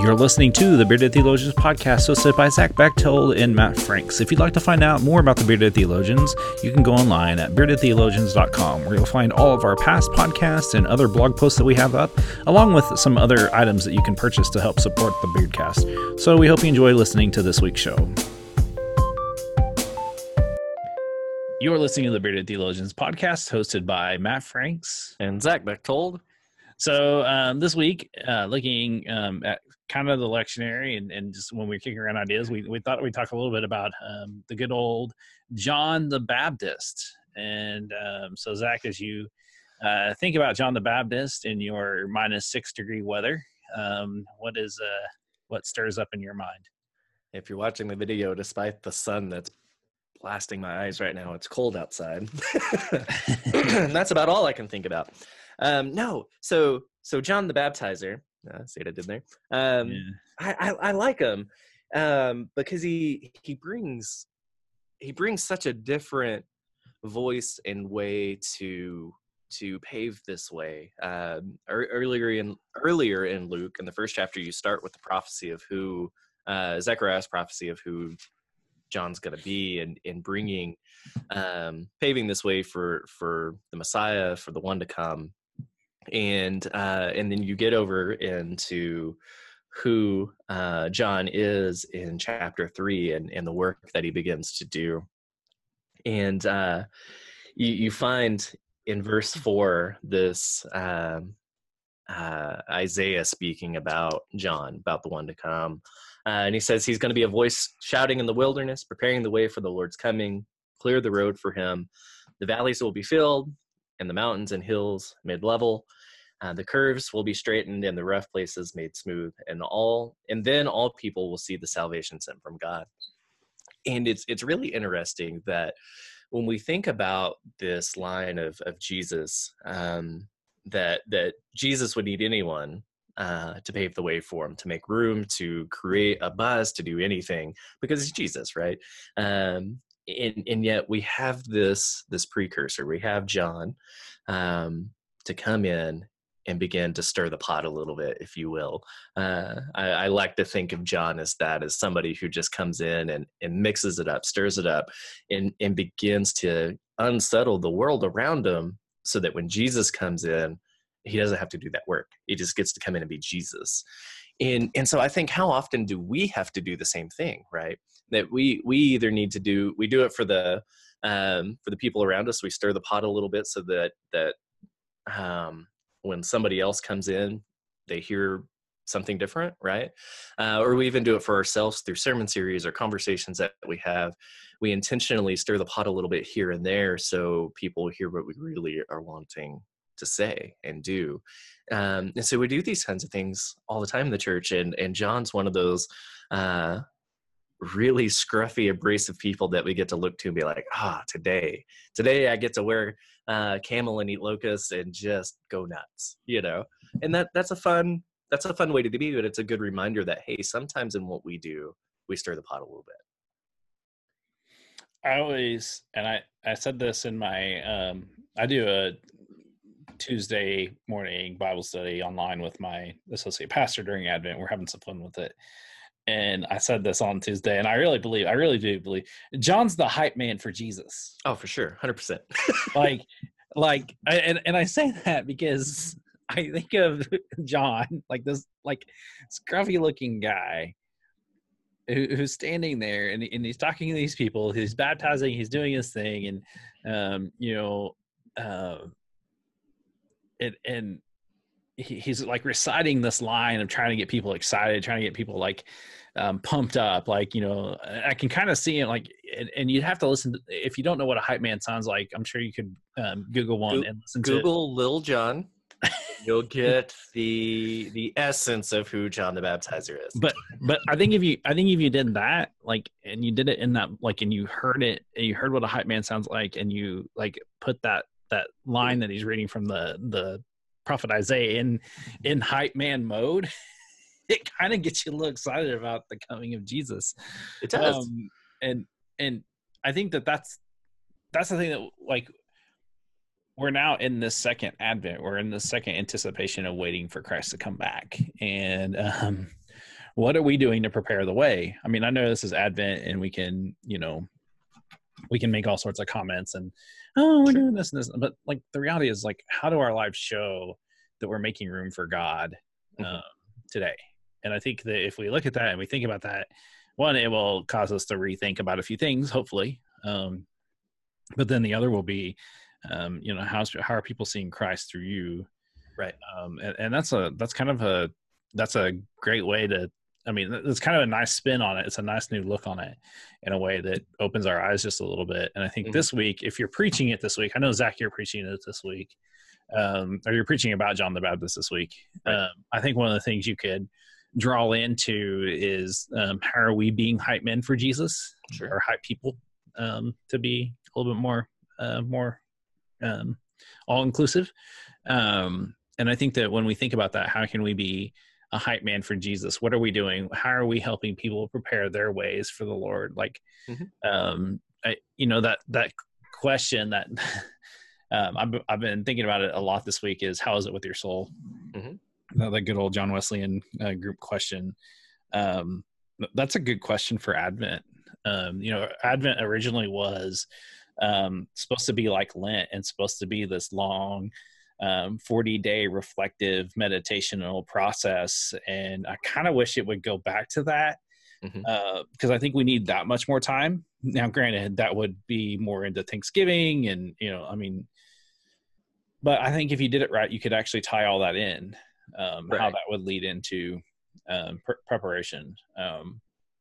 You're listening to the Bearded Theologians podcast hosted by Zach Bechtold and Matt Franks. If you'd like to find out more about the Bearded Theologians, you can go online at beardedtheologians.com where you'll find all of our past podcasts and other blog posts that we have up, along with some other items that you can purchase to help support the Beardcast. So we hope you enjoy listening to this week's show. You're listening to the Bearded Theologians podcast hosted by Matt Franks and Zach Bechtold. So um, this week, uh, looking um, at kind of the lectionary and, and just when we are kicking around ideas, we, we thought we'd talk a little bit about um, the good old John the Baptist. And um, so, Zach, as you uh, think about John the Baptist in your minus six degree weather, um, what is uh, what stirs up in your mind? If you're watching the video, despite the sun that's blasting my eyes right now, it's cold outside. that's about all I can think about. Um, no, so so John the Baptizer. Uh, see what I did there. Um, yeah. I, I, I like him um, because he he brings he brings such a different voice and way to to pave this way. Um, earlier in earlier in Luke, in the first chapter, you start with the prophecy of who uh, Zechariah's prophecy of who John's going to be, and in bringing um, paving this way for for the Messiah, for the one to come and uh, and then you get over into who uh, John is in chapter three and, and the work that he begins to do. And uh, you, you find in verse four this um, uh, Isaiah speaking about John, about the one to come. Uh, and he says he's going to be a voice shouting in the wilderness, preparing the way for the Lord's coming, clear the road for him. The valleys will be filled, and the mountains and hills made level. Uh, the curves will be straightened and the rough places made smooth, and all and then all people will see the salvation sent from God. And it's it's really interesting that when we think about this line of of Jesus, um, that that Jesus would need anyone uh, to pave the way for him, to make room, to create a buzz, to do anything, because he's Jesus, right? Um, and, and yet we have this this precursor. We have John um, to come in and begin to stir the pot a little bit, if you will. Uh, I, I, like to think of John as that, as somebody who just comes in and, and mixes it up, stirs it up, and, and begins to unsettle the world around him so that when Jesus comes in, he doesn't have to do that work. He just gets to come in and be Jesus. And, and so I think how often do we have to do the same thing, right? That we we either need to do we do it for the um, for the people around us. We stir the pot a little bit so that that um, when somebody else comes in, they hear something different, right? Uh, or we even do it for ourselves through sermon series or conversations that we have. We intentionally stir the pot a little bit here and there so people hear what we really are wanting to say and do. Um, and so we do these kinds of things all the time in the church. And, and John's one of those uh, really scruffy, abrasive people that we get to look to and be like, ah, today, today I get to wear uh, camel and eat locusts and just go nuts, you know. And that that's a fun that's a fun way to be, but it's a good reminder that hey, sometimes in what we do, we stir the pot a little bit. I always and I I said this in my um I do a Tuesday morning Bible study online with my associate pastor during Advent. We're having some fun with it and I said this on Tuesday, and I really believe, I really do believe, John's the hype man for Jesus. Oh, for sure, hundred percent. Like, like, and and I say that because I think of John, like this, like scruffy looking guy who, who's standing there, and and he's talking to these people, he's baptizing, he's doing his thing, and um, you know, uh, and and he's like reciting this line of trying to get people excited, trying to get people like um, pumped up. Like, you know, I can kind of see it like, and, and, you'd have to listen to, if you don't know what a hype man sounds like, I'm sure you could um, Google one and listen Google to Google Lil Jon. You'll get the the essence of who John the Baptizer is. But but I think if you I think if you did that like and you did it in that like and you heard it and you heard what a hype man sounds like and you like put that that line that he's reading from the the prophet Isaiah in in hype man mode, it kind of gets you a little excited about the coming of Jesus. It does, um, and and I think that that's that's the thing that like we're now in this second advent we're in the second anticipation of waiting for christ to come back and um what are we doing to prepare the way? I mean, I know this is Advent, and we can, you know, we can make all sorts of comments and oh, we're doing this and this, but like the reality is like, how do our lives show that we're making room for God um, Mhm. today? And I think that if we look at that and we think about that, one, it will cause us to rethink about a few things, hopefully. Um, but then the other will be, um, you know, how's how are people seeing Christ through you? Right. Um, and, and that's a that's kind of a that's a great way to. I mean, it's kind of a nice spin on it. It's a nice new look on it in a way that opens our eyes just a little bit. And I think Mhm. this week, if you're preaching it this week, I know Zach, you're preaching it this week, um, or you're preaching about John the Baptist this week. Right. Um, I think one of the things you could draw into is um, how are we being hype men for Jesus Sure. or hype people um, to be a little bit more uh, more um, all inclusive. Um, and I think that when we think about that, how can we be a hype man for Jesus? What are we doing? How are we helping people prepare their ways for the Lord? Like, Mhm. um, I, you know that that question that um, I've I've been thinking about it a lot this week is how is it with your soul? Mhm. That, that good old John Wesleyan uh, group question. Um, that's a good question for Advent. Um, you know, Advent originally was um, supposed to be like Lent and supposed to be this long um, 40 day reflective meditational process. And I kind of wish it would go back to that because I think we need that much more time. Now, granted, that would be more into Thanksgiving and, you know, I mean, but I think if you did it right, you could actually tie all that in, um, how that would lead into um, pr- preparation. Um,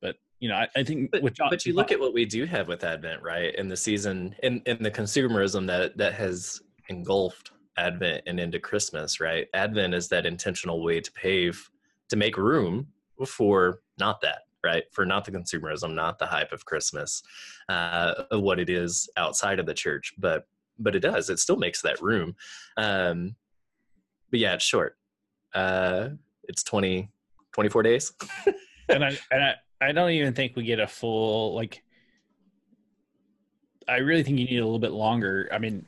but, you know, I, I think But, John, but you look at what we do have with Advent, right? In the season, in, in the consumerism that that has engulfed Advent and into Christmas, right? Advent is that intentional way to pave, to make room for not that, right? For not the consumerism, not the hype of Christmas, uh, of what it is outside of the church, but but it does. It still makes that room. Um, but yeah, it's short. Uh, it's 20, 24 days. and I and I, I don't even think we get a full like. I really think you need a little bit longer. I mean,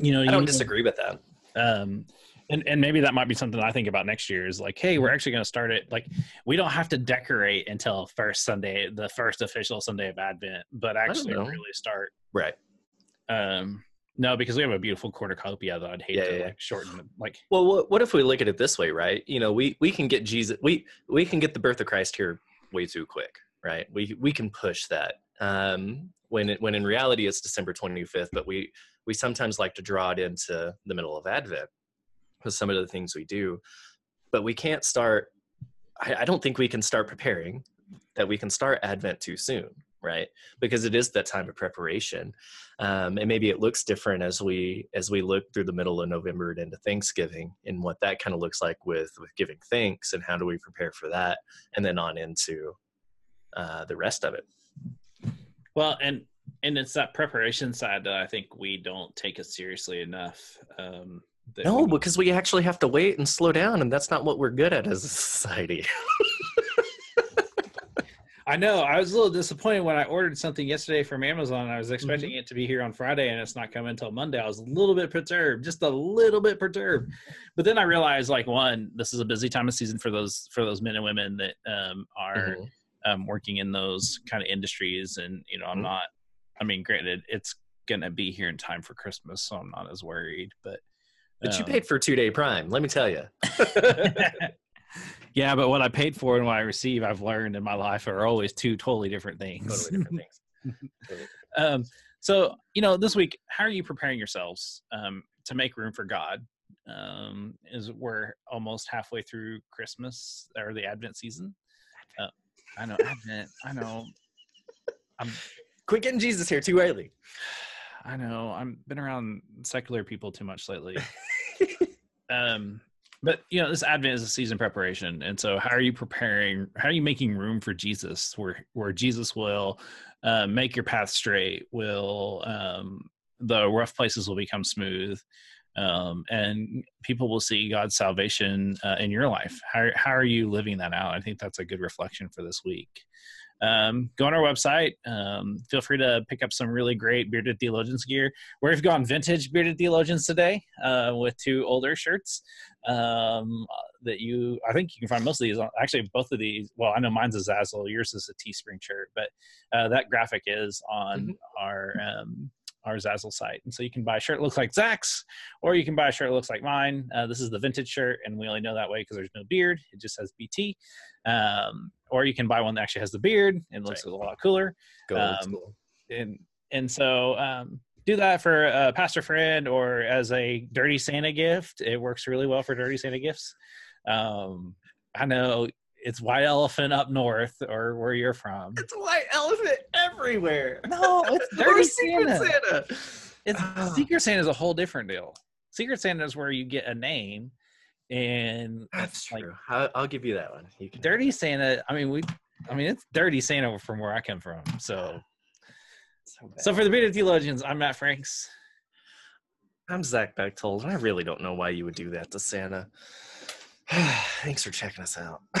you know, I you don't know, disagree with that. Um, and and maybe that might be something I think about next year. Is like, hey, we're Mm-hmm. actually going to start it. Like, we don't have to decorate until first Sunday, the first official Sunday of Advent, but actually really start. Right. Um, no, because we have a beautiful cornucopia that I'd hate Yeah, to yeah, like shorten. Like, Well, what, what if we look at it this way, right? You know, we we can get Jesus, we we can get the birth of Christ here way too quick, right? We we can push that um, when it, when in reality it's December twenty fifth, but we we sometimes like to draw it into the middle of Advent with some of the things we do, but we can't start. I, I don't think we can start preparing that we can start Advent too soon, right? Because it is that time of preparation, um, and maybe it looks different as we as we look through the middle of November and into Thanksgiving, and what that kind of looks like with with giving thanks, and how do we prepare for that, and then on into uh, the rest of it. well, and and it's that preparation side that I think we don't take as seriously enough. Um, that No, we- because we actually have to wait and slow down, and that's not what we're good at as a society. I know. I was a little disappointed when I ordered something yesterday from Amazon. I was Mm-hmm. expecting it to be here on Friday and it's not coming until Monday. I was a little bit perturbed, just a little bit perturbed. But then I realized, like, one, this is a busy time of season for those for those men and women that um, are Mhm. um, working in those kind of industries. And you know, I'm Mhm. not. I mean, granted, it's gonna be here in time for Christmas, so I'm not as worried. But But you um, paid for two day Prime, let me tell you. yeah, but what I paid for and what I receive, I've learned in my life are always two totally different things. totally different things. Um, so you know, this week, how are you preparing yourselves um, to make room for God? Um, is we're almost halfway through Christmas or the Advent season. Uh, I know Advent. I know. I'm. Quit getting Jesus here too early. I know. I've been around secular people too much lately. um, but you know, this Advent is a season preparation, and so how are you preparing? How are you making room for Jesus, where where Jesus will uh, make your path straight? Will um, the rough places will become smooth, um, and people will see God's salvation uh, in your life? How how are you living that out? I think that's a good reflection for this week. um, go on our website. Um, feel free to pick up some really great Bearded Theologians gear. We've gone vintage Bearded Theologians today uh, with two older shirts um, that you, I think you can find most of these. On, actually, both of these. Well, I know mine's a Zazzle, yours is a Teespring shirt, but uh, that graphic is on mm-hmm. our um, our Zazzle site. And so you can buy a shirt that looks like Zach's, or you can buy a shirt that looks like mine. Uh, this is the vintage shirt, and we only know that way because there's no beard. It just has BT. Um, or you can buy one that actually has the beard and looks right. a lot cooler. Go um, and and so um, do that for a pastor friend or as a dirty Santa gift. It works really well for dirty Santa gifts. Um, I know it's white elephant up north or where you're from. It's white elephant everywhere. No, it's dirty Santa. Santa. It's oh. Secret Santa is a whole different deal. Secret Santa is where you get a name, and that's like, true. I'll, I'll, give you that one. Dirty Santa. I mean, we. I mean, it's dirty Santa from where I come from. So, so, so for the Bearded Theologians, I'm Matt Franks. I'm Zach Bechtold, and I really don't know why you would do that to Santa. Thanks for checking us out.